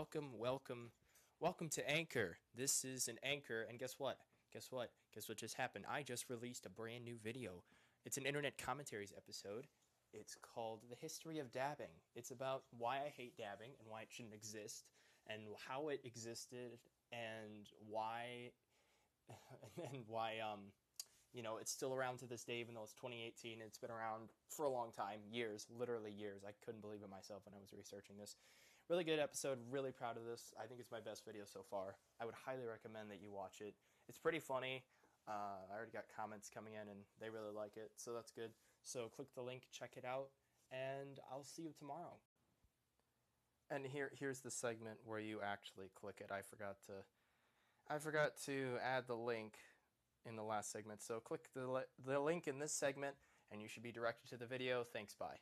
Welcome, welcome, welcome to Anchor. This is an Anchor, and guess what? Guess what? Guess what just happened? I just released a brand new video. It's an internet commentaries episode. It's called The History of Dabbing. It's about why I hate dabbing and why it shouldn't exist, and how it existed, and why, and why, um, you know, it's still around to this day, even though it's 2018. It's been around for a long time, years, literally years. I couldn't believe it myself when I was researching this. Really good episode. Really proud of this. I think it's my best video so far. I would highly recommend that you watch it. It's pretty funny. Uh, I already got comments coming in, and they really like it, so that's good. So click the link, check it out, and I'll see you tomorrow. And here, here's the segment where you actually click it. I forgot to, I forgot to add the link in the last segment. So click the, the link in this segment and you should be directed to the video. Thanks, bye.